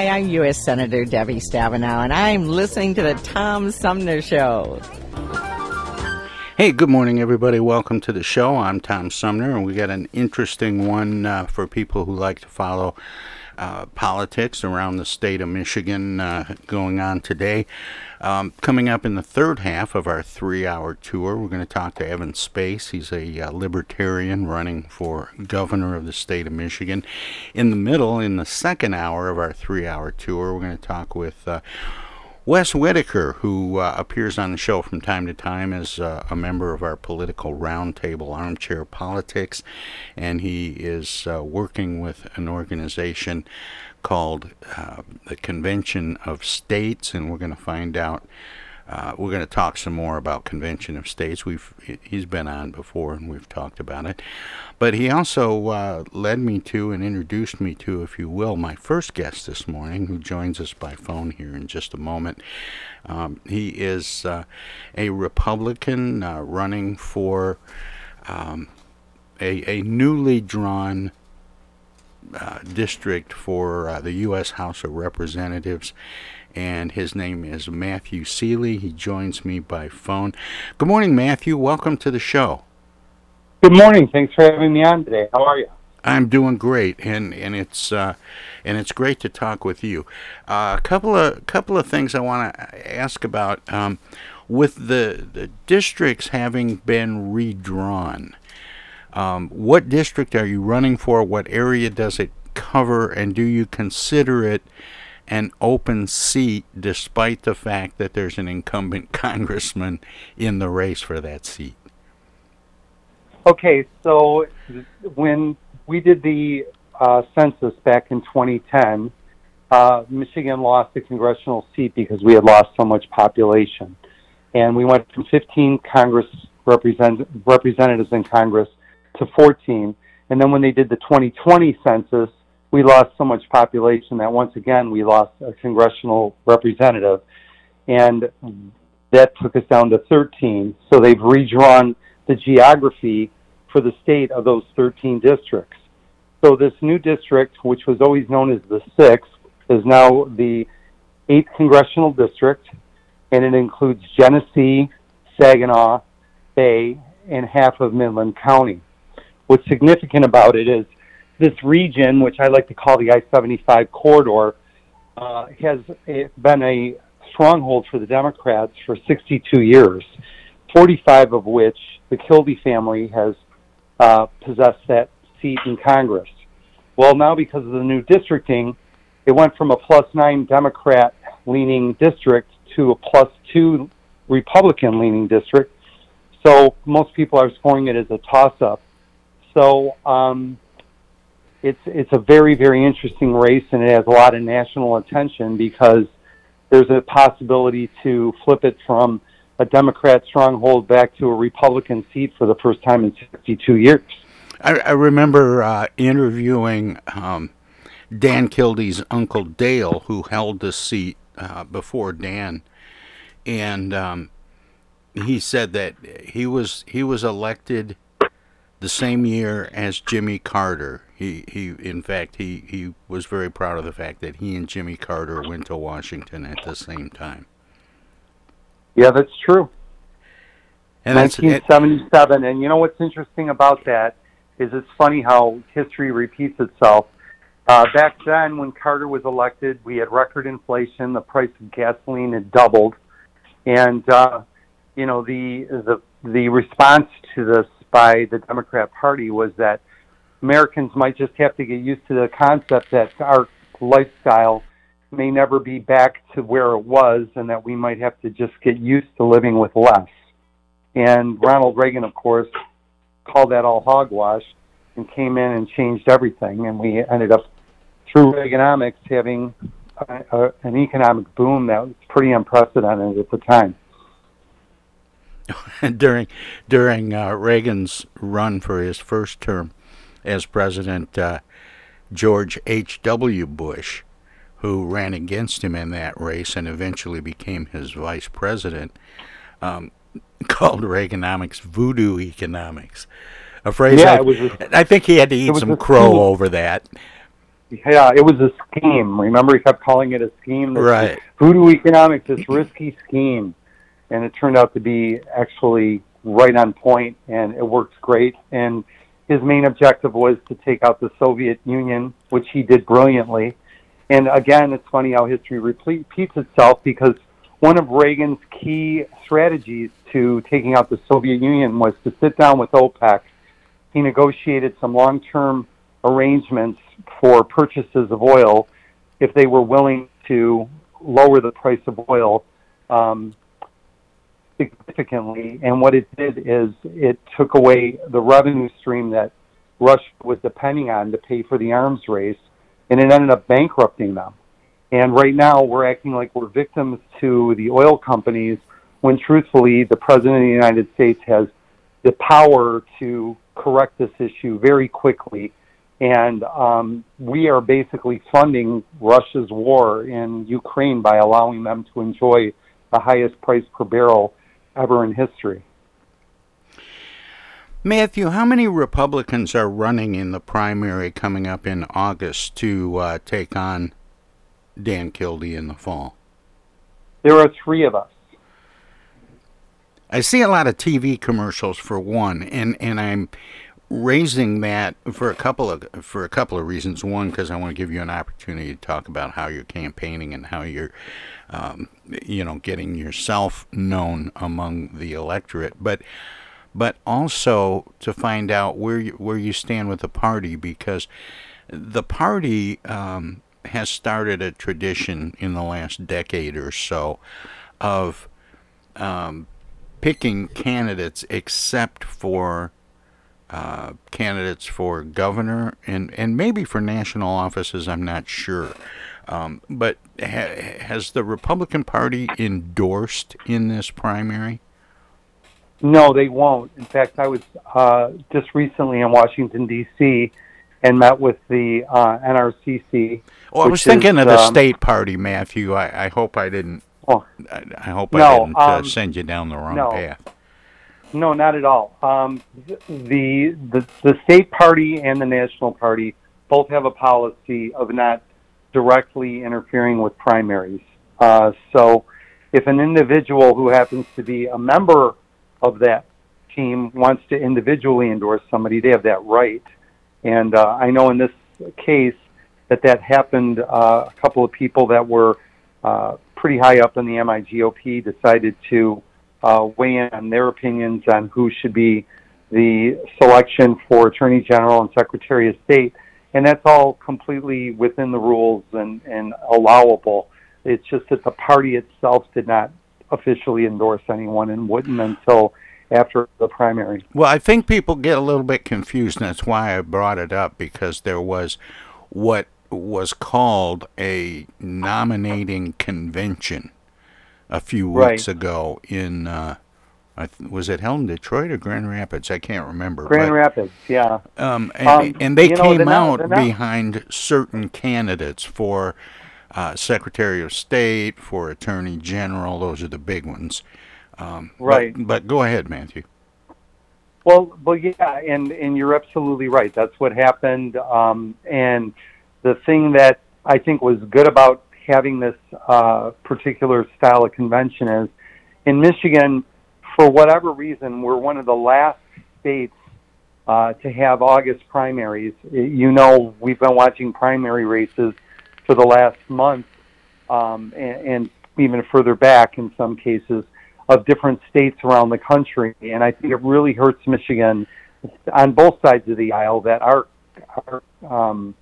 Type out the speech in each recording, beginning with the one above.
Hi, I'm U.S. Senator Debbie Stabenow, and I'm listening to the Tom Sumner Show. Hey, good morning, everybody. Welcome to the show. I'm Tom Sumner, and we got an interesting one uh, for people who like to follow uh, politics around the state of Michigan uh, going on today. Um, coming up in the third half of our three hour tour, we're going to talk to Evan Space. He's a uh, libertarian running for governor of the state of Michigan. In the middle, in the second hour of our three hour tour, we're going to talk with uh, Wes Whitaker, who uh, appears on the show from time to time as uh, a member of our political roundtable, Armchair Politics, and he is uh, working with an organization called uh, the Convention of States, and we're going to find out. Uh, we're going to talk some more about Convention of States. We've he's been on before, and we've talked about it. But he also uh, led me to and introduced me to, if you will, my first guest this morning, who joins us by phone here in just a moment. Um, he is uh, a Republican uh, running for um, a, a newly drawn uh, district for uh, the U.S. House of Representatives, and his name is Matthew Seely. He joins me by phone. Good morning, Matthew. Welcome to the show. Good morning. Thanks for having me on today. How are you? I'm doing great, and and it's uh, and it's great to talk with you. A uh, couple of couple of things I want to ask about. Um, with the, the districts having been redrawn, um, what district are you running for? What area does it cover? And do you consider it an open seat despite the fact that there's an incumbent congressman in the race for that seat? Okay, so when we did the uh, census back in 2010, uh, Michigan lost the congressional seat because we had lost so much population. And we went from 15 Congress represent- representatives in Congress to 14. And then when they did the 2020 census, we lost so much population that once again we lost a congressional representative. And that took us down to 13. So they've redrawn the geography for the state of those 13 districts. So this new district, which was always known as the sixth, is now the eighth congressional district, and it includes Genesee, Saginaw, Bay, and half of Midland County. What's significant about it is this region, which I like to call the I-75 corridor, uh, has been a stronghold for the Democrats for 62 years, 45 of which the Kildee family has uh, possessed that seat in Congress. Well, now because of the new districting, it went from a plus nine Democrat leaning district to a plus two Republican leaning district. So most people are scoring it as a toss up. So um, it's it's a very very interesting race, and it has a lot of national attention because there's a possibility to flip it from a Democrat stronghold back to a Republican seat for the first time in 62 years. I, I remember uh, interviewing um, Dan Kildee's uncle Dale, who held the seat uh, before Dan, and um, he said that he was he was elected the same year as Jimmy Carter. He he in fact he, he was very proud of the fact that he and Jimmy Carter went to Washington at the same time. Yeah, that's true. And 1977, and you know what's interesting about that is it's funny how history repeats itself. Uh, back then, when Carter was elected, we had record inflation. The price of gasoline had doubled, and uh, you know the the the response to this by the Democrat Party was that Americans might just have to get used to the concept that our lifestyle may never be back to where it was, and that we might have to just get used to living with less. And Ronald Reagan, of course, called that all hogwash and came in and changed everything. And we ended up, through Reaganomics, having a, a, an economic boom that was pretty unprecedented at the time. during during uh, Reagan's run for his first term as president, uh, George H. W. Bush, who ran against him in that race and eventually became his vice president, um, called Reaganomics voodoo economics. A phrase Yeah, I, was I think he had to eat some crow scheme. over that. Yeah, it was a scheme. Remember, he kept calling it a scheme. This Right. Voodoo economics, this risky scheme, and it turned out to be actually right on point, and it worked great. And his main objective was to take out the Soviet Union, which he did brilliantly. And again, it's funny how history repeats itself because one of Reagan's key strategies to taking out the Soviet Union was to sit down with OPEC. He negotiated some long-term arrangements for purchases of oil if they were willing to lower the price of oil um, significantly. And what it did is it took away the revenue stream that Russia was depending on to pay for the arms race, and it ended up bankrupting them. And right now, we're acting like we're victims to the oil companies when truthfully, the President of the United States has the power to correct this issue very quickly. And um, we are basically funding Russia's war in Ukraine by allowing them to enjoy the highest price per barrel ever in history. Matthew, how many Republicans are running in the primary coming up in August to uh, take on Dan Kildee in the fall? There are three of us. I see a lot of TV commercials for one, and, and I'm raising that for a couple of for a couple of reasons. One, because I want to give you an opportunity to talk about how you're campaigning and how you're, um, you know, getting yourself known among the electorate. But but also to find out where you, where you stand with the party because the party um, has started a tradition in the last decade or so of um, picking candidates except for uh, candidates for governor and, and maybe for national offices. I'm not sure. Um, but ha- has the Republican Party endorsed in this primary? No, they won't. In fact, I was uh, just recently in Washington D.C. and met with the uh, NRCC. Well, I was thinking is, of the um, state party, Matthew. I, I hope I didn't. Oh, I, I hope No, I didn't uh, um, send you down the wrong no. path. No, not at all. Um, the, the the state party and the national party both have a policy of not directly interfering with primaries. Uh, so, if an individual who happens to be a member of that team wants to individually endorse somebody, they have that right. And uh, I know in this case that that happened. Uh, a couple of people that were uh, pretty high up in the MIGOP decided to uh, weigh in on their opinions on who should be the selection for Attorney General and Secretary of State. And that's all completely within the rules and, and allowable. It's just that the party itself did not officially endorse anyone and wouldn't until after the primary. Well, I think people get a little bit confused, and that's why I brought it up because there was what was called a nominating convention a few weeks Right. ago in. Uh, I th- was it held in Detroit or Grand Rapids? I can't remember. Grand but- Rapids, yeah. Um, and, Um, and they you know, came out now- behind certain candidates for uh, Secretary of State, for Attorney General. Those are the big ones. Um, but- Right. But, go ahead, Matthew. Well, well, yeah, and and you're absolutely right. That's what happened. Um, and the thing that I think was good about having this uh, particular style of convention is, in Michigan, for whatever reason, we're one of the last states uh, to have August primaries. You know, we've been watching primary races for the last month, um, and, and even further back in some cases. of different states around the country. And I think it really hurts Michigan on both sides of the aisle that our, our um,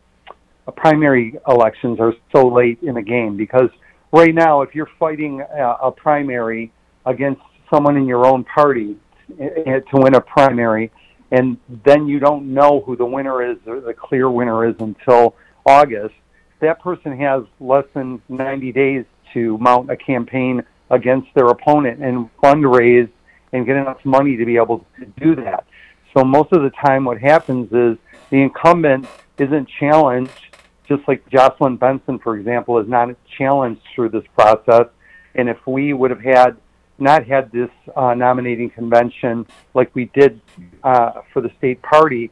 Uh, primary elections are so late in the game because right now, if you're fighting a, a primary against someone in your own party eh, eh, to win a primary, and then you don't know who the winner is or the clear winner is until August, that person has less than 90 days to mount a campaign against their opponent and fundraise and get enough money to be able to do that. So most of the time what happens is the incumbent isn't challenged, just like Jocelyn Benson, for example, is not challenged through this process. And if we would have had not had this uh, nominating convention like we did uh, for the state party,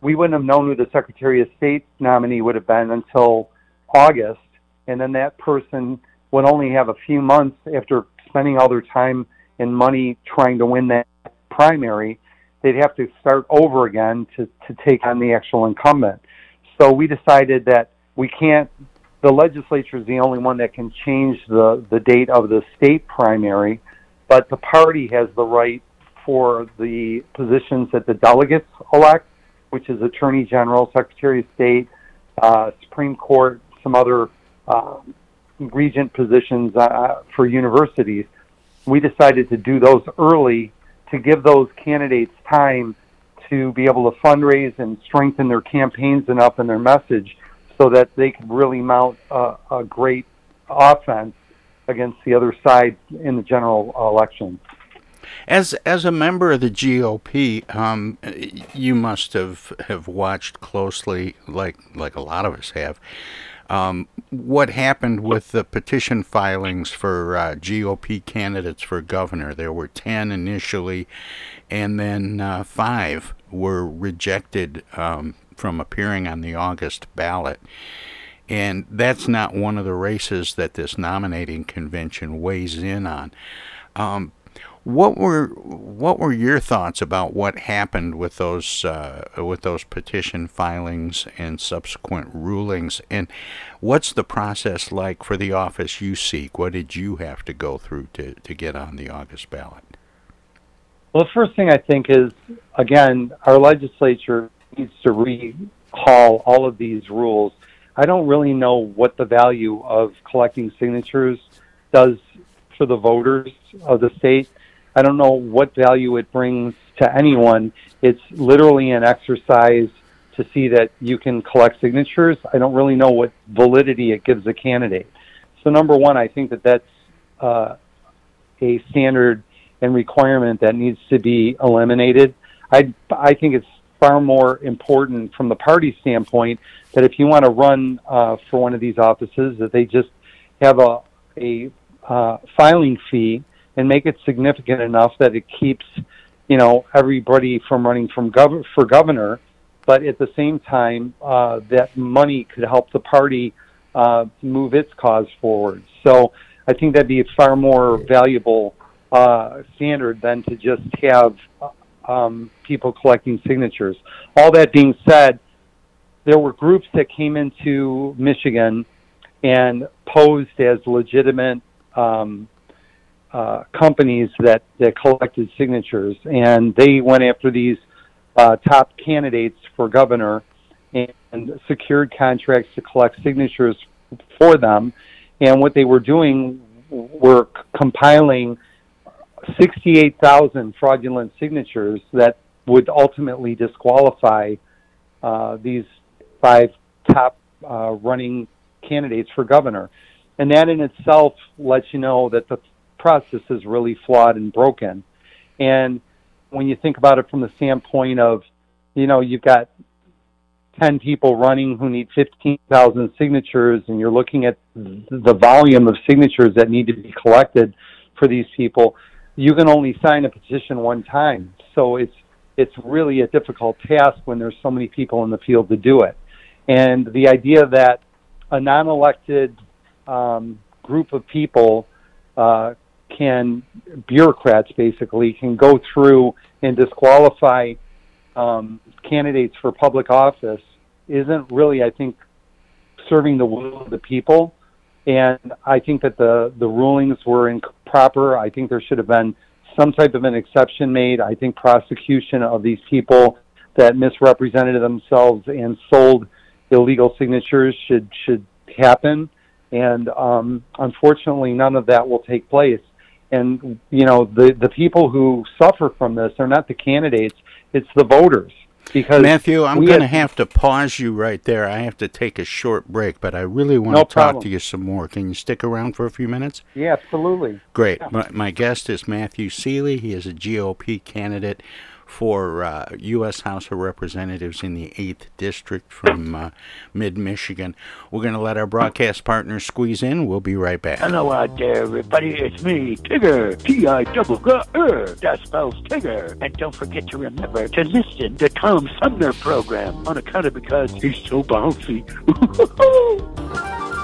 we wouldn't have known who the Secretary of State nominee would have been until August. And then that person would only have a few months after spending all their time and money trying to win that primary. They'd have to start over again to, to take on the actual incumbent. So we decided that we can't the legislature is the only one that can change the, the date of the state primary, but the party has the right for the positions that the delegates elect, which is Attorney General, Secretary of State, uh, Supreme Court, some other uh, regent positions uh, for universities. We decided to do those early to give those candidates time to be able to fundraise and strengthen their campaigns enough and their message so that they could really mount a, a great offense against the other side in the general election. As as a member of the GOP, um, you must have, have watched closely, like like a lot of us have, um, what happened with the petition filings for uh, GOP candidates for governor. There were ten initially, and then uh, five were rejected um, from appearing on the August ballot. And that's not one of the races that this nominating convention weighs in on. Um, what were what were your thoughts about what happened with those uh, with those petition filings and subsequent rulings? And what's the process like for the office you seek? What did you have to go through to, to get on the August ballot? Well, the first thing I think is again, our legislature needs to recall all of these rules. I don't really know what the value of collecting signatures does for the voters of the state. I don't know what value it brings to anyone. It's literally an exercise to see that you can collect signatures. I don't really know what validity it gives a candidate. So, number one, I think that that's uh, a standard and requirement that needs to be eliminated. I I think it's far more important from the party standpoint that if you want to run uh, for one of these offices, that they just have a a uh, filing fee and make it significant enough that it keeps you know everybody from running from gov- for governor, but at the same time uh, that money could help the party uh, move its cause forward. So I think that'd be a far more valuable uh, standard than to just have um, people collecting signatures. All that being said, there were groups that came into Michigan and posed as legitimate um, uh, companies that, that collected signatures, and they went after these uh, top candidates for governor and secured contracts to collect signatures for them. And what they were doing were compiling 68,000 fraudulent signatures that would ultimately disqualify uh, these five top uh, running candidates for governor. And that in itself lets you know that the process is really flawed and broken. And when you think about it from the standpoint of, you know, you've got 10 people running who need 15,000 signatures, and you're looking at the volume of signatures that need to be collected for these people, you can only sign a petition one time. So it's it's really a difficult task when there's so many people in the field to do it. And the idea that a non-elected um, group of people uh, can bureaucrats basically can go through and disqualify um, candidates for public office isn't really, I think, serving the will of the people. And I think that the the rulings were improper. I think there should have been some type of an exception made. I think prosecution of these people that misrepresented themselves and sold illegal signatures should should happen. And um, unfortunately, none of that will take place. And you know, the the people who suffer from this are not the candidates; it's the voters. Because Matthew, I'm going to have to pause you right there. I have to take a short break, but I really want No to talk problem. to you some more. Can you stick around for a few minutes? Yeah, absolutely. Great. My, my guest is Matthew Seely. He is a GOP candidate for uh, U.S. House of Representatives in the 8th District from uh, mid Michigan. We're going to let our broadcast partners squeeze in. We'll be right back. Hello out there, everybody. It's me, Tigger. T-I double G R. That spells Tigger. And don't forget to remember to listen to Tom Sumner program on account of because he's so bouncy.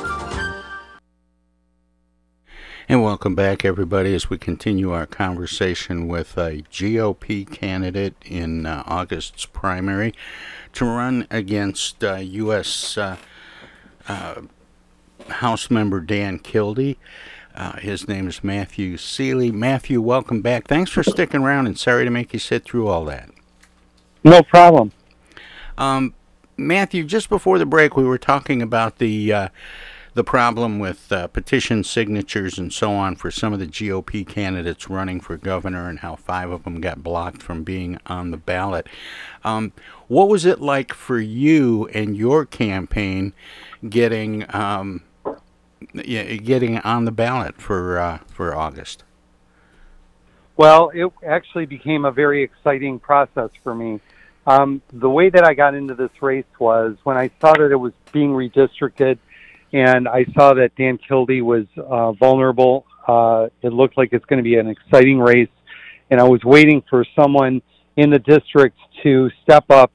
And welcome back, everybody, as we continue our conversation with a GOP candidate in uh, August's primary to run against uh, U.S. Uh, uh, House member Dan Kildee. Uh, his name is Matthew Seely. Matthew, welcome back. Thanks for sticking around, and sorry to make you sit through all that. No problem. Um, Matthew, just before the break, we were talking about the uh, the problem with uh, petition signatures and so on for some of the GOP candidates running for governor and how five of them got blocked from being on the ballot. Um, what was it like for you and your campaign getting um, getting on the ballot for uh, for August? Well, it actually became a very exciting process for me. Um, the way that I got into this race was when I saw that it was being redistricted and I saw that Dan Kildee was uh, vulnerable. Uh, it looked like it's going to be an exciting race, and I was waiting for someone in the district to step up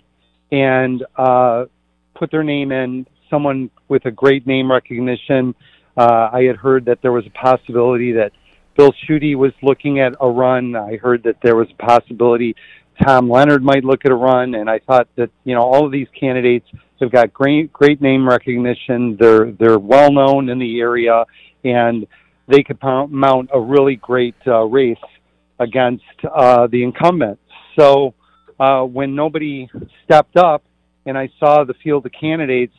and uh, put their name in. Someone with a great name recognition. Uh, I had heard that there was a possibility that Bill Schuette was looking at a run. I heard that there was a possibility Tom Leonard might look at a run, and I thought that you know all of these candidates have got great great name recognition. They're they're well known in the area, and they could mount a really great uh, race against uh, the incumbent. So uh, when nobody stepped up, and I saw the field of candidates,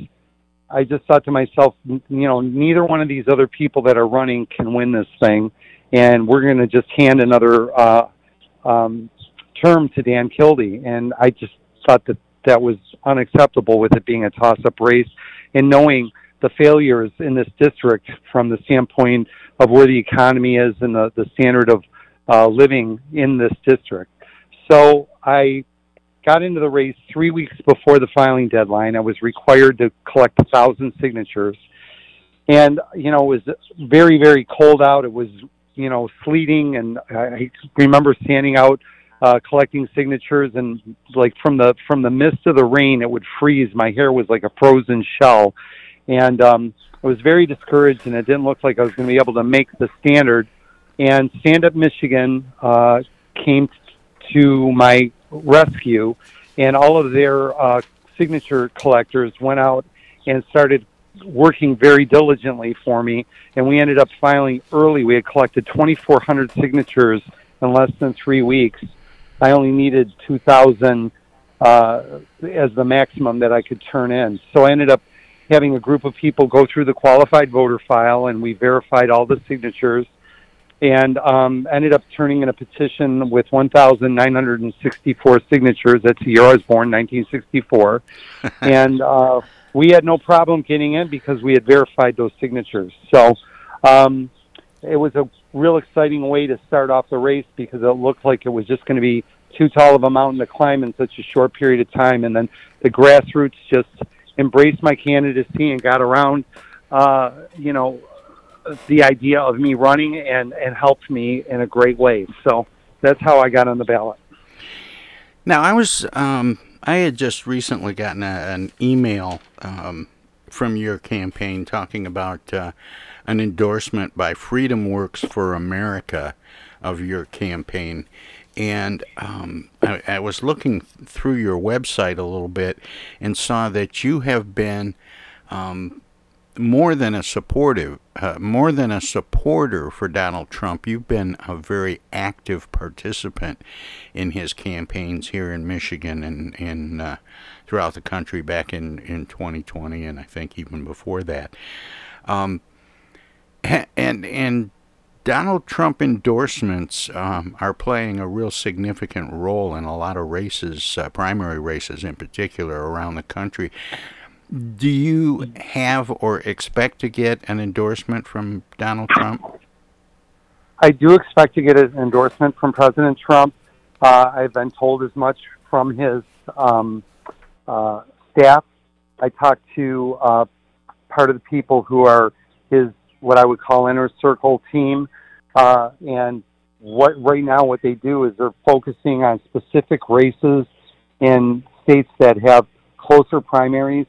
I just thought to myself, you know, neither one of these other people that are running can win this thing, and we're going to just hand another. Uh, um, term to Dan Kildee, and I just thought that that was unacceptable with it being a toss-up race, and knowing the failures in this district from the standpoint of where the economy is and the, the standard of uh, living in this district. So I got into the race three weeks before the filing deadline. I was required to collect a thousand signatures. And, you know, it was very, very cold out. It was, you know, sleeting. And I remember standing out uh, collecting signatures and like from the from the mist of the rain it would freeze. My hair was like a frozen shell. And um I was very discouraged and it didn't look like I was going to be able to make the standard. And Stand Up Michigan uh, came to my rescue and all of their uh, signature collectors went out and started working very diligently for me. And we ended up filing early. We had collected 2400 signatures in less than three weeks I only needed 2,000 uh, as the maximum that I could turn in. So I ended up having a group of people go through the qualified voter file, and we verified all the signatures, and um, ended up turning in a petition with 1,964 signatures. That's the year I was born, 1964, and uh, we had no problem getting in because we had verified those signatures. So um, it was a real exciting way to start off the race because it looked like it was just going to be too tall of a mountain to climb in such a short period of time. And then the grassroots just embraced my candidacy and got around, uh, you know, the idea of me running and, and helped me in a great way. So that's how I got on the ballot. Now, I was, um, I had just recently gotten a, an email um, from your campaign talking about uh, an endorsement by Freedom Works for America of your campaign. And um, I, I, was looking through your website a little bit and saw that you have been um, more than a supportive, uh, more than a supporter for Donald Trump. You've been a very active participant in his campaigns here in Michigan and in uh, throughout the country back in in 2020, and I think even before that. Um, and and Donald Trump endorsements um, are playing a real significant role in a lot of races, uh, primary races in particular, around the country. Do you have or expect to get an endorsement from Donald Trump? I do expect to get an endorsement from President Trump. Uh, I've been told as much from his um, uh, staff. I talked to uh, part of the people who are his what I would call inner circle team. Uh, and what right now what they do is they're focusing on specific races in states that have closer primaries.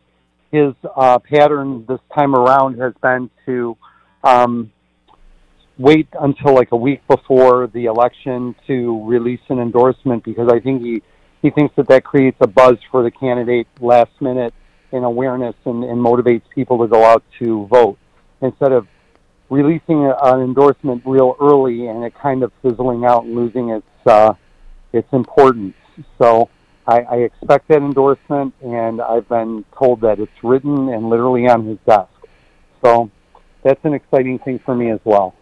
His uh, pattern this time around has been to um, wait until like a week before the election to release an endorsement because I think he he thinks that that creates a buzz for the candidate last minute and awareness and, and motivates people to go out to vote instead of releasing an endorsement real early and it kind of fizzling out and losing its uh, its importance. So I, I expect that endorsement, and I've been told that it's written and literally on his desk. So that's an exciting thing for me as well.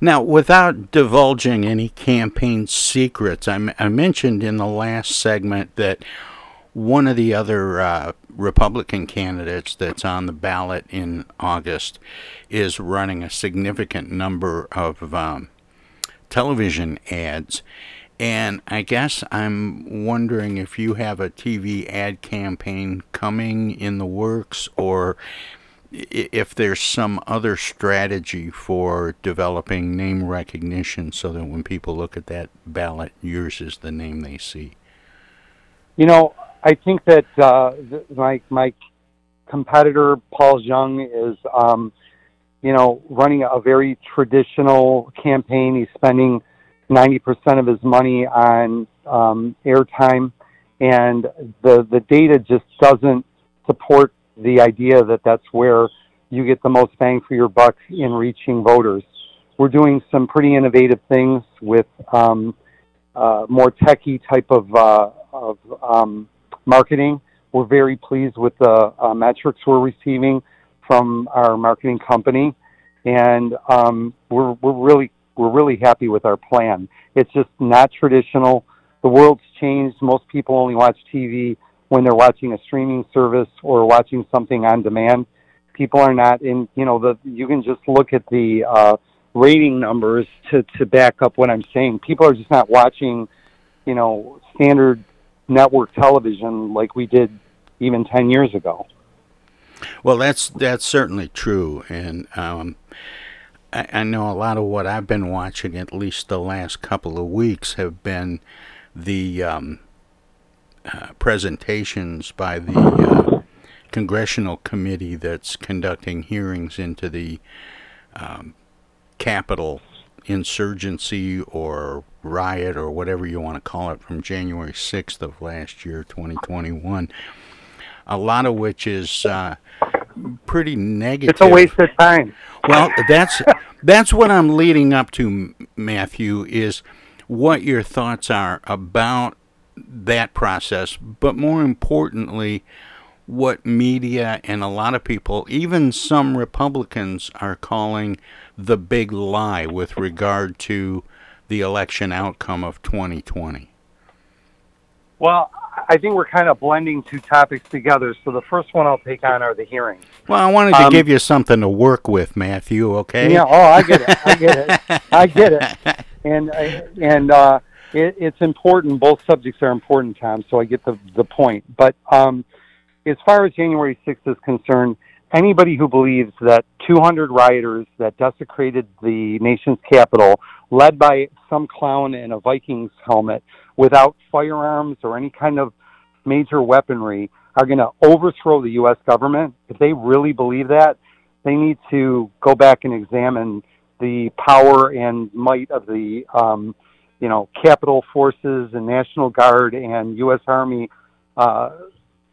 Now, without divulging any campaign secrets, I, m- I mentioned in the last segment that one of the other uh, Republican candidates that's on the ballot in August is running a significant number of um, television ads. And I guess I'm wondering if you have a TV ad campaign coming in the works or if there's some other strategy for developing name recognition so that when people look at that ballot, yours is the name they see. You know, I think that uh, my my competitor Paul Junge is, um, you know, running a very traditional campaign. He's spending ninety percent of his money on um, airtime, and the the data just doesn't support the idea that that's where you get the most bang for your buck in reaching voters. We're doing some pretty innovative things with um, uh, more techie type of, uh, of um, marketing. We're very pleased with the uh, metrics we're receiving from our marketing company, and um, we're we're really we're really happy with our plan. It's just not traditional. The world's changed. Most people only watch TV when they're watching a streaming service or watching something on demand. People are not in, you know, the you can just look at the uh, rating numbers to to back up what I'm saying. People are just not watching, you know, standard network television like we did even 10 years ago. Well, that's that's certainly true, and um, I, I, know a lot of what I've been watching, at least the last couple of weeks, have been the um, uh, presentations by the uh, congressional committee that's conducting hearings into the um, Capitol insurgency or riot or whatever you want to call it from January 6th of last year, 2021. A lot of which is uh, pretty negative. It's a waste of time. Well, that's that's what I'm leading up to, Matthew. Is what your thoughts are about that process, but more importantly, what media and a lot of people, even some Republicans, are calling the big lie with regard to the election outcome of 2020. Well, I think we're kind of blending two topics together. So the first one I'll take on are the hearings. Well, I wanted to um, give you something to work with, Matthew. Okay? Yeah. Oh, I get it. I get it. I get it. And and uh, it, it's important. Both subjects are important, Tom. So I get the the point. But um, as far as January 6th is concerned, anybody who believes that 200 rioters that desecrated the nation's capital, led by some clown in a Vikings helmet, without firearms or any kind of major weaponry, are going to overthrow the U.S. government, if they really believe that, they need to go back and examine the power and might of the, um, you know, capital forces and National Guard and U.S. Army uh,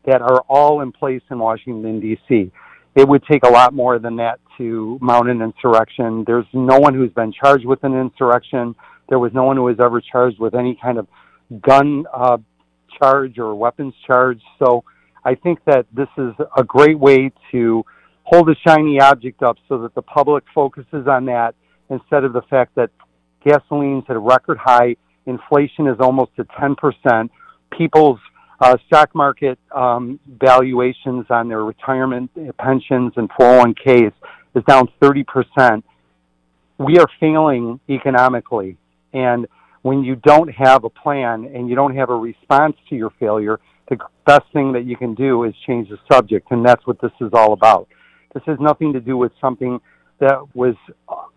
that are all in place in Washington, D.C. It would take a lot more than that to mount an insurrection. There's no one who's been charged with an insurrection. There was no one who was ever charged with any kind of gun uh, charge or weapons charge. So I think that this is a great way to hold a shiny object up so that the public focuses on that instead of the fact that gasoline's at a record high, inflation is almost at 10%, people's uh, stock market um, valuations on their retirement pensions and 401ks is down 30%. We are failing economically. And when you don't have a plan and you don't have a response to your failure, the best thing that you can do is change the subject. And that's what this is all about. This has nothing to do with something that was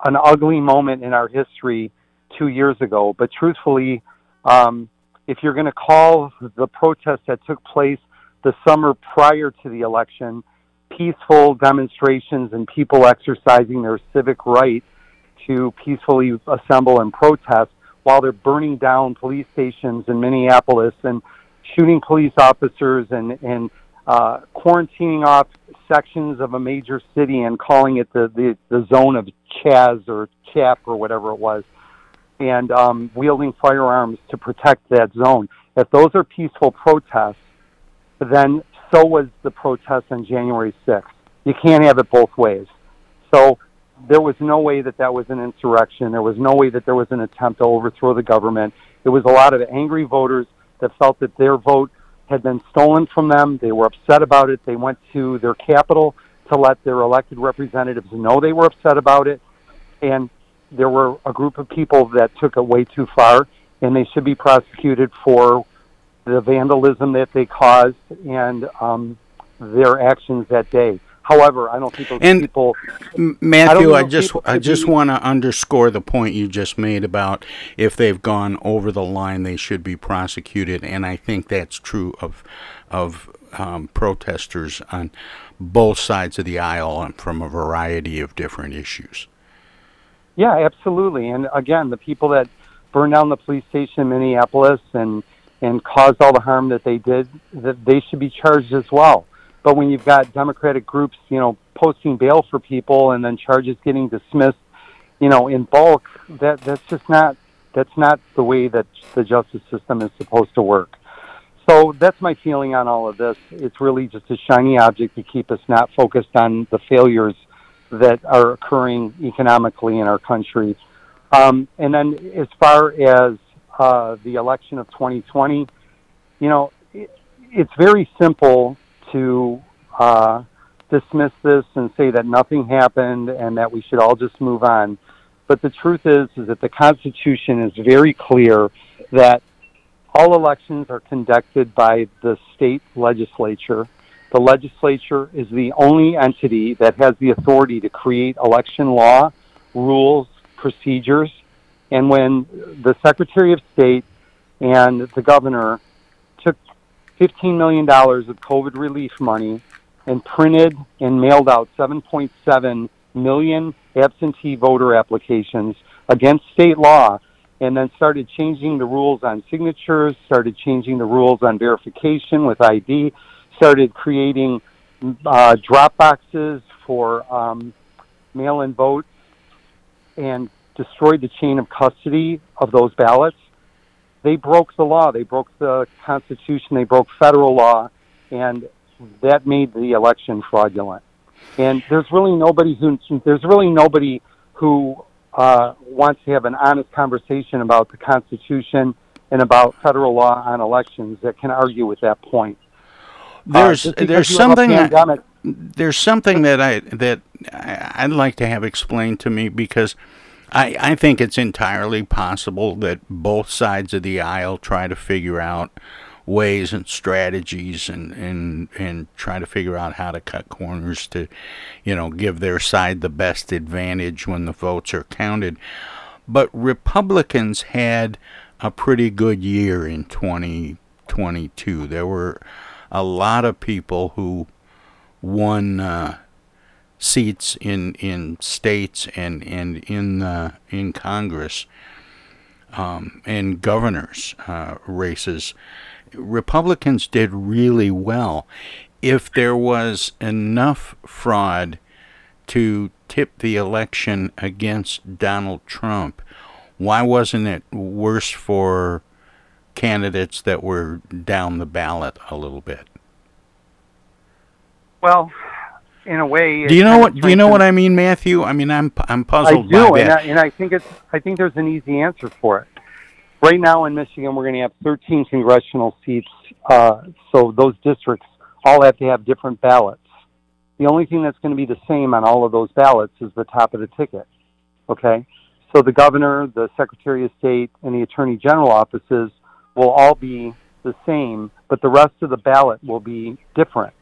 an ugly moment in our history two years ago. But truthfully, um, if you're going to call the protest that took place the summer prior to the election peaceful demonstrations and people exercising their civic right to peacefully assemble and protest while they're burning down police stations in Minneapolis and shooting police officers and, and uh, quarantining off sections of a major city and calling it the, the, the zone of Chaz or Chap or whatever it was, and um, wielding firearms to protect that zone. If those are peaceful protests, then so was the protest on January 6th. You can't have it both ways. So there was no way that that was an insurrection. There was no way that there was an attempt to overthrow the government. It was a lot of angry voters that felt that their vote had been stolen from them. They were upset about it. They went to their capital to let their elected representatives know they were upset about it. And there were a group of people that took it way too far, and they should be prosecuted for the vandalism that they caused and um, their actions that day. However, I don't think those And people. Matthew, I I, don't know if just I just be- want to underscore the point you just made about if they've gone over the line, they should be prosecuted, and I think that's true of of um, protesters on both sides of the aisle and from a variety of different issues. Yeah, absolutely. And again, the people that burned down the police station in Minneapolis and and caused all the harm that they did, that they should be charged as well. But when you've got Democratic groups, you know, posting bail for people and then charges getting dismissed, you know, in bulk, that that's just not that's not the way that the justice system is supposed to work. So that's my feeling on all of this. It's really just a shiny object to keep us not focused on the failures that are occurring economically in our country. Um, and then as far as uh, the election of 2020, you know, it, it's very simple to uh, dismiss this and say that nothing happened and that we should all just move on. But the truth is, is that the Constitution is very clear that all elections are conducted by the state legislature. The legislature is the only entity that has the authority to create election law, rules, procedures. And when the Secretary of State and the governor took $15 million of COVID relief money and printed and mailed out 7.7 million absentee voter applications against state law and then started changing the rules on signatures, started changing the rules on verification with ID, started creating uh, drop boxes for um, mail in votes, and destroyed the chain of custody of those ballots. They broke the law. They broke the Constitution. They broke federal law, and that made the election fraudulent. And there's really nobody who there's really nobody who uh, wants to have an honest conversation about the Constitution and about federal law on elections that can argue with that point. Uh, There's there's you have a something that, there's something that I that I'd like to have explained to me because I I think it's entirely possible that both sides of the aisle try to figure out ways and strategies and and and try to figure out how to cut corners to you know give their side the best advantage when the votes are counted. But Republicans had a pretty good year in 2022 there were a lot of people who won uh, seats in in states and and in uh, in Congress um, and governors uh, races. Republicans did really well. If there was enough fraud to tip the election against Donald Trump, why wasn't it worse for candidates that were down the ballot a little bit? Well, in a way, Do you know what? Do you know what I mean, Matthew? I mean, I'm I'm I puzzled do, by and that. I, and I think it's I think there's an easy answer for it. Right now in Michigan, we're going to have 13 congressional seats, uh, so those districts all have to have different ballots. The only thing that's going to be the same on all of those ballots is the top of the ticket. Okay, so the governor, the secretary of state, and the attorney general offices will all be the same, but the rest of the ballot will be different.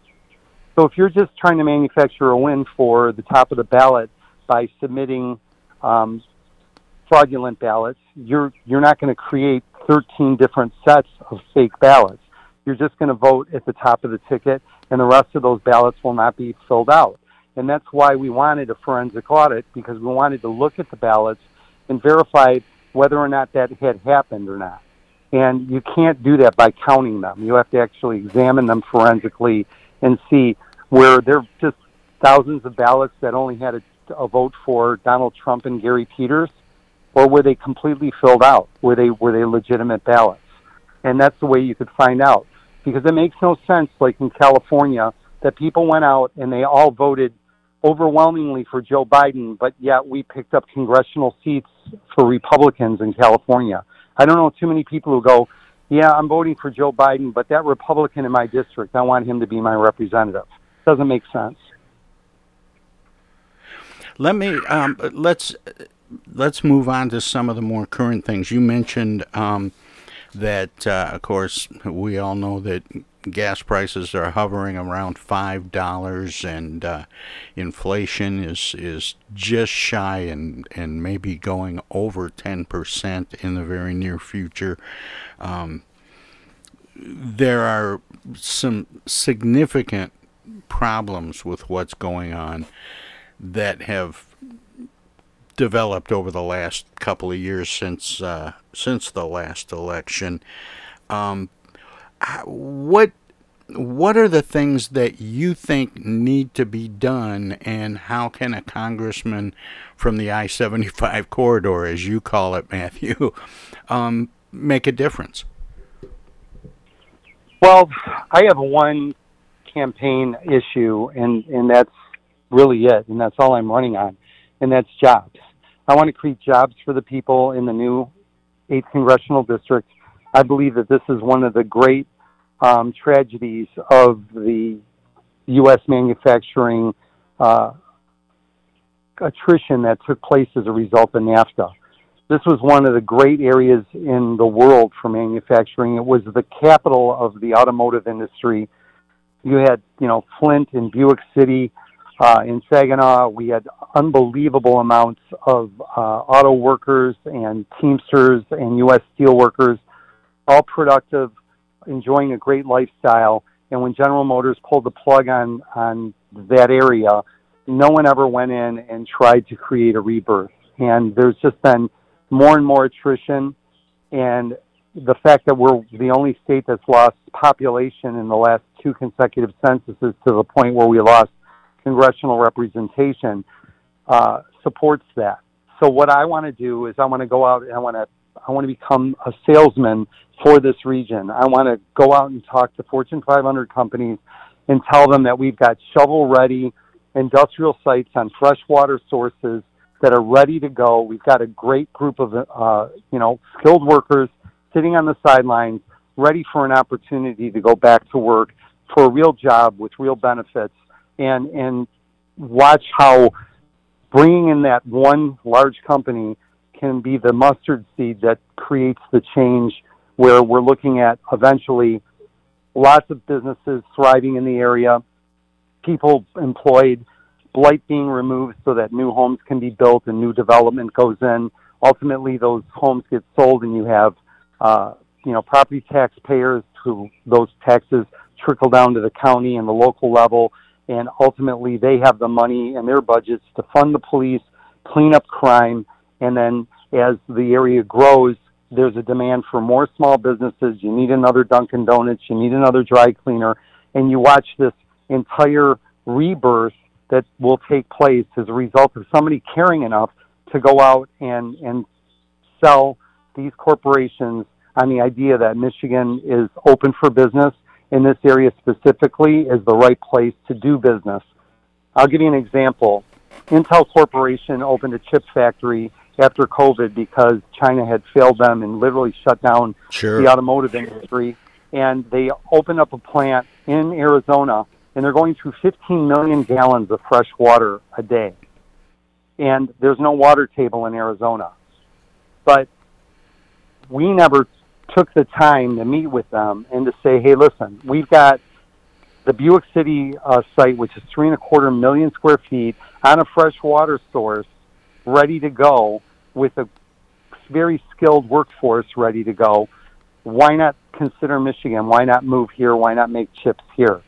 So if you're just trying to manufacture a win for the top of the ballot by submitting um, fraudulent ballots, you're you're not going to create 13 different sets of fake ballots. You're just going to vote at the top of the ticket, and the rest of those ballots will not be filled out. And that's why we wanted a forensic audit because we wanted to look at the ballots and verify whether or not that had happened or not. And you can't do that by counting them. You have to actually examine them forensically and see where they're just thousands of ballots that only had a, a vote for Donald Trump and Gary Peters, or were they completely filled out? Were they were they legitimate ballots? And that's the way you could find out because it makes no sense, like in California, that people went out and they all voted overwhelmingly for Joe Biden, but yet we picked up congressional seats for Republicans in California. I don't know too many people who go, yeah, I'm voting for Joe Biden, but that Republican in my district, I want him to be my representative. Doesn't make sense. Let me um, let's let's move on to some of the more current things. You mentioned um, that, uh, of course, we all know that gas prices are hovering around five dollars, and uh, inflation is is just shy and and maybe going over ten percent in the very near future. Um, there are some significant problems with what's going on that have developed over the last couple of years since uh, since the last election. Um, what what are the things that you think need to be done, and how can a congressman from the I seventy five corridor, as you call it, Matthew, um, make a difference? Well, I have one campaign issue, and and that's really it, and that's all I'm running on, and that's jobs. I want to create jobs for the people in the new 8th Congressional District. I believe that this is one of the great um, tragedies of the U.S. manufacturing uh, attrition that took place as a result of NAFTA. This was one of the great areas in the world for manufacturing. It was the capital of the automotive industry. You had, you know, Flint and Buick City uh, in Saginaw. We had unbelievable amounts of uh, auto workers and Teamsters and U.S. steel workers, all productive, enjoying a great lifestyle. And when General Motors pulled the plug on on that area, no one ever went in and tried to create a rebirth. And there's just been more and more attrition, and the fact that we're the only state that's lost population in the last two consecutive censuses to the point where we lost congressional representation uh, supports that. So what I want to do is I want to go out and I want to I want to become a salesman for this region. I want to go out and talk to Fortune 500 companies and tell them that we've got shovel ready industrial sites on freshwater sources that are ready to go. We've got a great group of uh, you know skilled workers sitting on the sidelines, ready for an opportunity to go back to work for a real job with real benefits and and watch how bringing in that one large company can be the mustard seed that creates the change where we're looking at eventually lots of businesses thriving in the area, people employed, blight being removed so that new homes can be built and new development goes in. Ultimately, those homes get sold, and you have, uh, you know, property taxpayers who those taxes trickle down to the county and the local level, and ultimately they have the money in their budgets to fund the police, clean up crime, and then as the area grows, there's a demand for more small businesses. You need another Dunkin' Donuts, you need another dry cleaner, and you watch this entire rebirth that will take place as a result of somebody caring enough to go out and and sell these corporations on the idea that Michigan is open for business in this area specifically is the right place to do business. I'll give you an example. Intel Corporation opened a chip factory after COVID because China had failed them and literally shut down sure. the automotive industry. And they opened up a plant in Arizona, and they're going through 15 million gallons of fresh water a day. And there's no water table in Arizona. But we never took the time to meet with them and to say, hey, listen, we've got the Buick City uh, site, which is three and a quarter million square feet, on a fresh water source, ready to go with a very skilled workforce ready to go. Why not consider Michigan? Why not move here? Why not make chips here?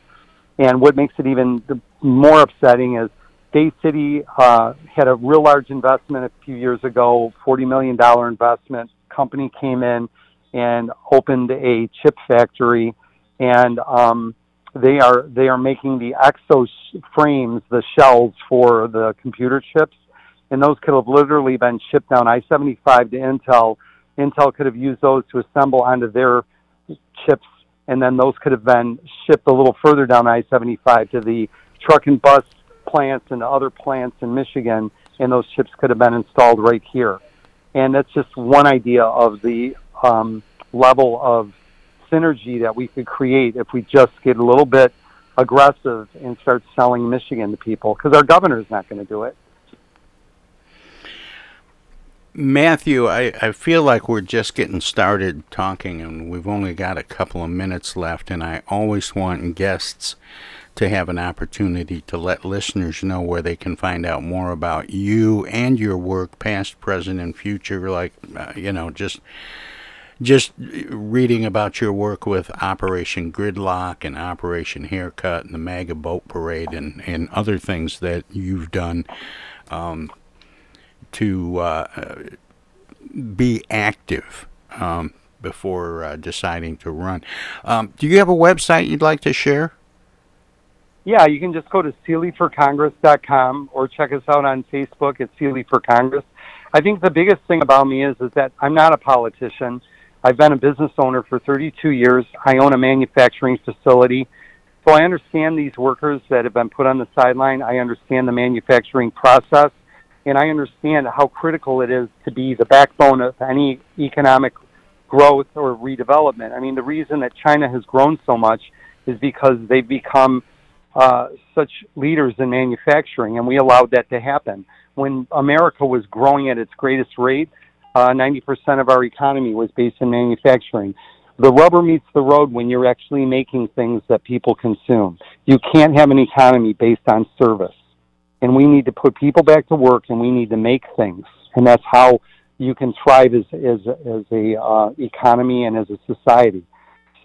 And what makes it even more upsetting is Bay City uh, had a real large investment a few years ago, $40 million investment. Company came in and opened a chip factory, and um, they are they are making the exo frames, the shells for the computer chips, and those could have literally been shipped down I-75 to Intel. Intel could have used those to assemble onto their chips, and then those could have been shipped a little further down I-75 to the truck and bus plants and other plants in Michigan, and those chips could have been installed right here. And that's just one idea of the um, level of synergy that we could create if we just get a little bit aggressive and start selling Michigan to people because our governor is not going to do it. Matthew, I, I feel like we're just getting started talking and we've only got a couple of minutes left, and I always want guests to have an opportunity to let listeners know where they can find out more about you and your work, past, present, and future. Like, uh, you know, just just reading about your work with Operation Gridlock and Operation Haircut and the MAGA Boat Parade and, and other things that you've done um, to uh, be active um, before uh, deciding to run. Um, do you have a website you'd like to share? Yeah, you can just go to SeelyForCongress.com or check us out on Facebook at Seely for Congress. I think the biggest thing about me is is that I'm not a politician. I've been a business owner for 32 years. I own a manufacturing facility. So I understand these workers that have been put on the sideline. I understand the manufacturing process. And I understand how critical it is to be the backbone of any economic growth or redevelopment. I mean, the reason that China has grown so much is because they've become uh, such leaders in manufacturing, and we allowed that to happen. When America was growing at its greatest rate, uh, 90% of our economy was based in manufacturing. The rubber meets the road when you're actually making things that people consume. You can't have an economy based on service. And we need to put people back to work and we need to make things. And that's how you can thrive as, as, as a uh, economy and as a society.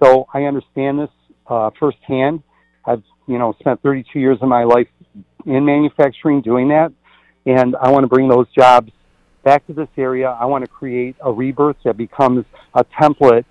So I understand this uh, firsthand. I've you know, spent 32 years of my life in manufacturing doing that, and I want to bring those jobs back to this area. I want to create a rebirth that becomes a template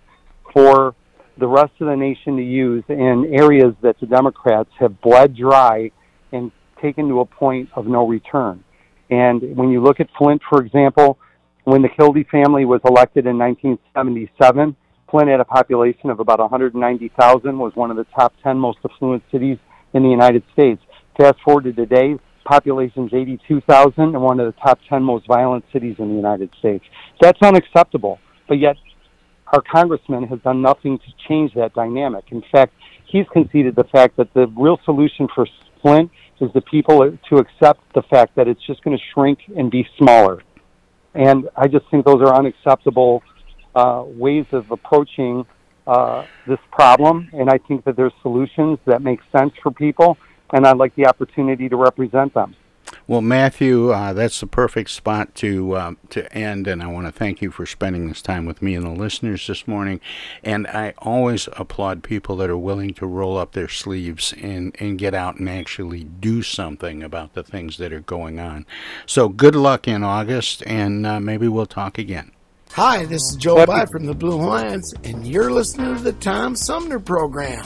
for the rest of the nation to use in areas that the Democrats have bled dry and taken to a point of no return. And when you look at Flint, for example, when the Kildee family was elected in 1977, Flint had a population of about 190,000, was one of the top 10 most affluent cities in the United States. Fast forward to today, population is 82,000 and one of the top 10 most violent cities in the United States. That's unacceptable. But yet, our congressman has done nothing to change that dynamic. In fact, he's conceded the fact that the real solution for Is the people to accept the fact that it's just going to shrink and be smaller. And I just think those are unacceptable uh, ways of approaching uh, this problem, and I think that there's solutions that make sense for people, and I'd like the opportunity to represent them. Well, Matthew, uh, that's the perfect spot to uh, to end, and I want to thank you for spending this time with me and the listeners this morning. And I always applaud people that are willing to roll up their sleeves and, and get out and actually do something about the things that are going on. So, good luck in August, and uh, maybe we'll talk again. Hi, this is Joe By from the Blue Hawaiians, and you're listening to the Tom Sumner Program.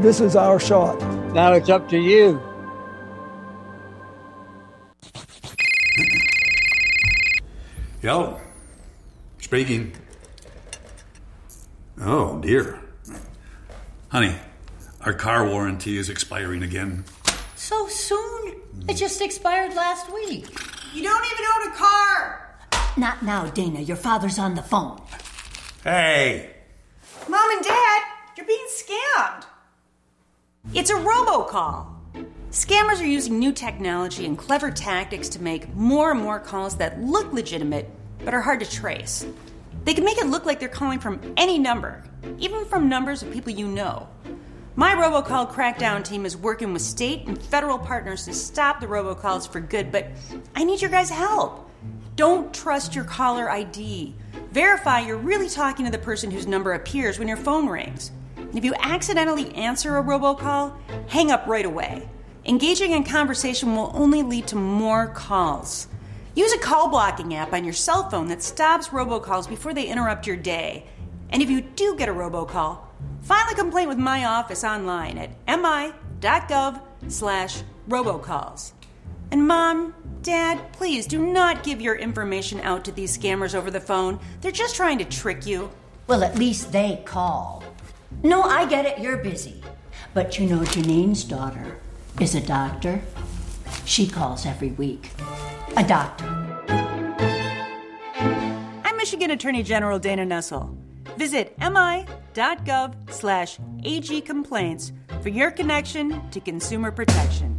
This is our shot. Now it's up to you. Yo, speaking. Oh, dear. Honey, our car warranty is expiring again. So soon? It just expired last week. You don't even own a car! Not now, Dana. Your father's on the phone. Hey! Mom and Dad, you're being scammed. It's a robocall. Scammers are using new technology and clever tactics to make more and more calls that look legitimate but are hard to trace. They can make it look like they're calling from any number, even from numbers of people you know. My robocall crackdown team is working with state and federal partners to stop the robocalls for good, but I need your guys' help. Don't trust your caller ID. Verify you're really talking to the person whose number appears when your phone rings. If you accidentally answer a robocall, hang up right away. Engaging in conversation will only lead to more calls. Use a call blocking app on your cell phone that stops robocalls before they interrupt your day. And if you do get a robocall, file a complaint with my office online at mi.gov slash robocalls. And mom, dad, please do not give your information out to these scammers over the phone. They're just trying to trick you. Well, at least they call. No, I get it. You're busy. But you know, Janine's daughter is a doctor. She calls every week. A doctor. I'm Michigan Attorney General Dana Nessel. Visit mi.gov slash agcomplaints for your connection to consumer protection.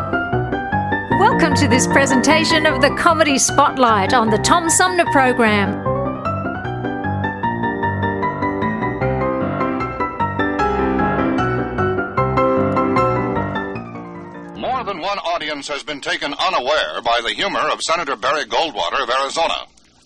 Welcome to this presentation of the Comedy Spotlight on the Tom Sumner Program. More than one audience has been taken unaware by the humor of Senator Barry Goldwater of Arizona.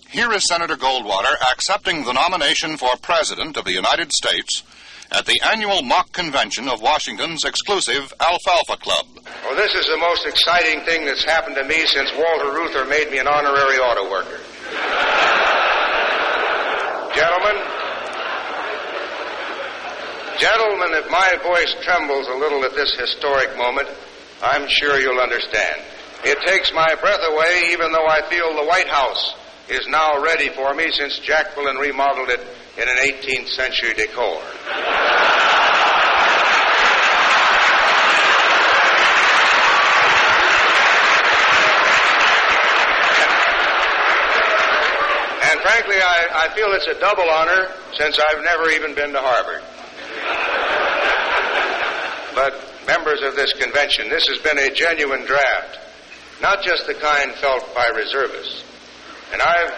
Here is Senator Goldwater accepting the nomination for President of the United States at the annual mock convention of Washington's exclusive Alfalfa Club. Well, this is the most exciting thing that's happened to me since Walter Reuther made me an honorary auto worker. Gentlemen, gentlemen, if my voice trembles a little at this historic moment, I'm sure you'll understand. It takes my breath away, even though I feel the White House is now ready for me since Jacqueline remodeled it in an 18th century decor. And frankly, I, I feel it's a double honor since I've never even been to Harvard. But, members of this convention, this has been a genuine draft, not just the kind felt by reservists. And I've.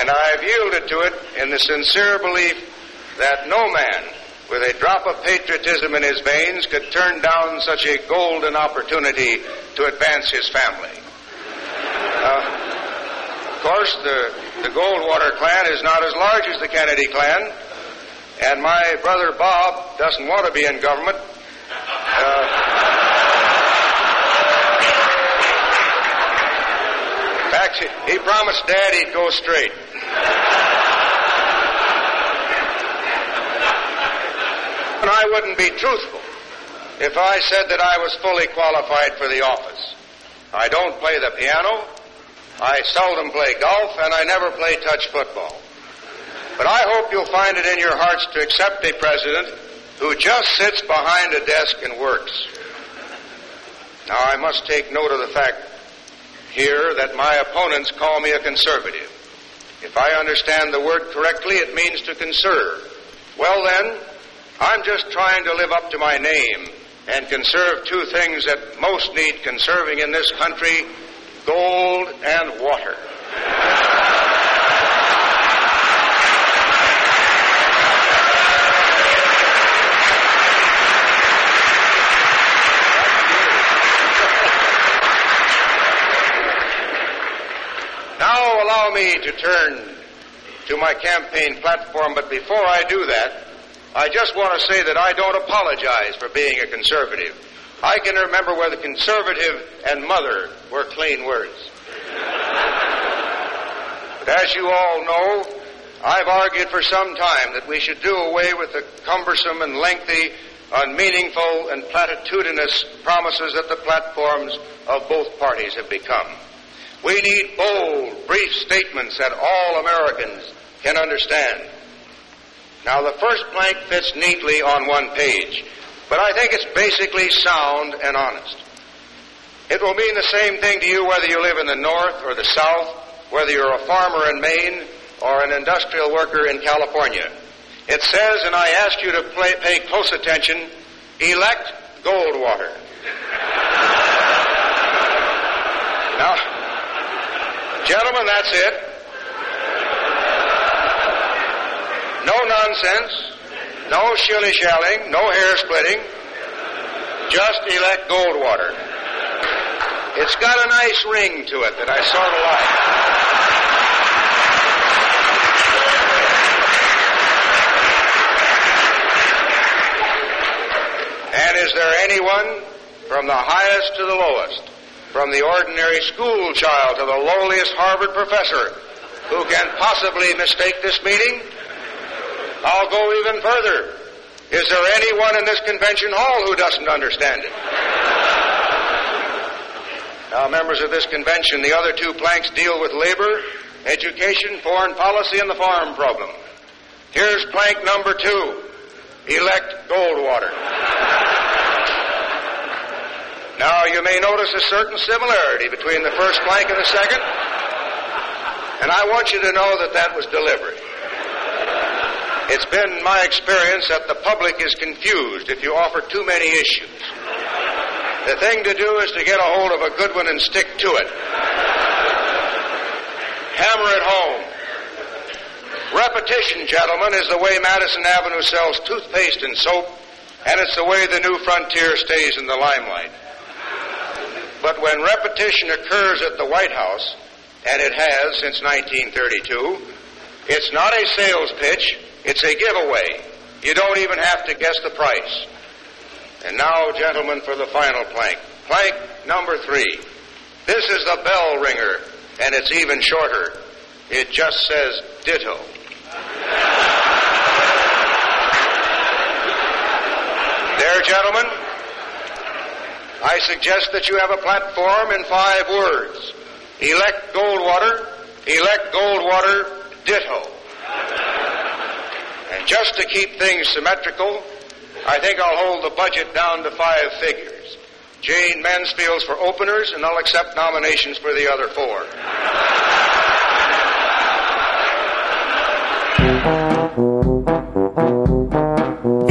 And I've yielded to it in the sincere belief that no man with a drop of patriotism in his veins could turn down such a golden opportunity to advance his family. Uh, of course, the, the Goldwater clan is not as large as the Kennedy clan, and my brother Bob doesn't want to be in government. He- he promised Dad he'd go straight. And I wouldn't be truthful if I said that I was fully qualified for the office. I don't play the piano, I seldom play golf, and I never play touch football. But I hope you'll find it in your hearts to accept a president who just sits behind a desk and works. Now, I must take note of the fact here that my opponents call me a conservative. If I understand the word correctly, it means to conserve. Well, then, I'm just trying to live up to my name and conserve two things that most need conserving in this country gold and water. Now allow me to turn to my campaign platform, but before I do that, I just want to say that I don't apologize for being a conservative. I can remember where the conservative and mother were clean words. But as you all know, I've argued for some time that we should do away with the cumbersome and lengthy, unmeaningful, and platitudinous promises that the platforms of both parties have become. We need bold, brief statements that all Americans can understand. Now, the first blank fits neatly on one page, but I think it's basically sound and honest. It will mean the same thing to you whether you live in the North or the South, whether you're a farmer in Maine or an industrial worker in California. It says, and I ask you to play, pay close attention, elect Goldwater. now, gentlemen, that's it. No nonsense, no shilly shallying, no hair splitting. Just elect Goldwater. It's got a nice ring to it that I sort of like. And is there anyone from the highest to the lowest, from the ordinary school child to the lowliest Harvard professor, who can possibly mistake this meeting? I'll go even further. Is there anyone in this convention hall who doesn't understand it? Now, members of this convention, the other two planks deal with labor, education, foreign policy, and the farm problem. Here's plank number two elect Goldwater. Now, you may notice a certain similarity between the first plank and the second, and I want you to know that that was deliberate. It's been my experience that the public is confused if you offer too many issues. The thing to do is to get a hold of a good one and stick to it. Hammer it home. Repetition, gentlemen, is the way Madison Avenue sells toothpaste and soap, and it's the way the new frontier stays in the limelight. But when repetition occurs at the White House, and it has since 1932, it's not a sales pitch, it's a giveaway. You don't even have to guess the price. And now, gentlemen, for the final plank. Plank number three. This is the bell ringer, and it's even shorter. It just says ditto. There, gentlemen, I suggest that you have a platform in five words. Elect Goldwater, elect Goldwater, ditto. And just to keep things symmetrical, I think I'll hold the budget down to five figures. Jayne Mansfield's for openers, and I'll accept nominations for the other four.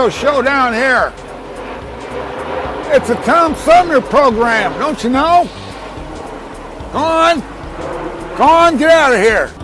Radio show down here. It's a Tom Sumner program, don't you know? Go on. Go on, get out of here.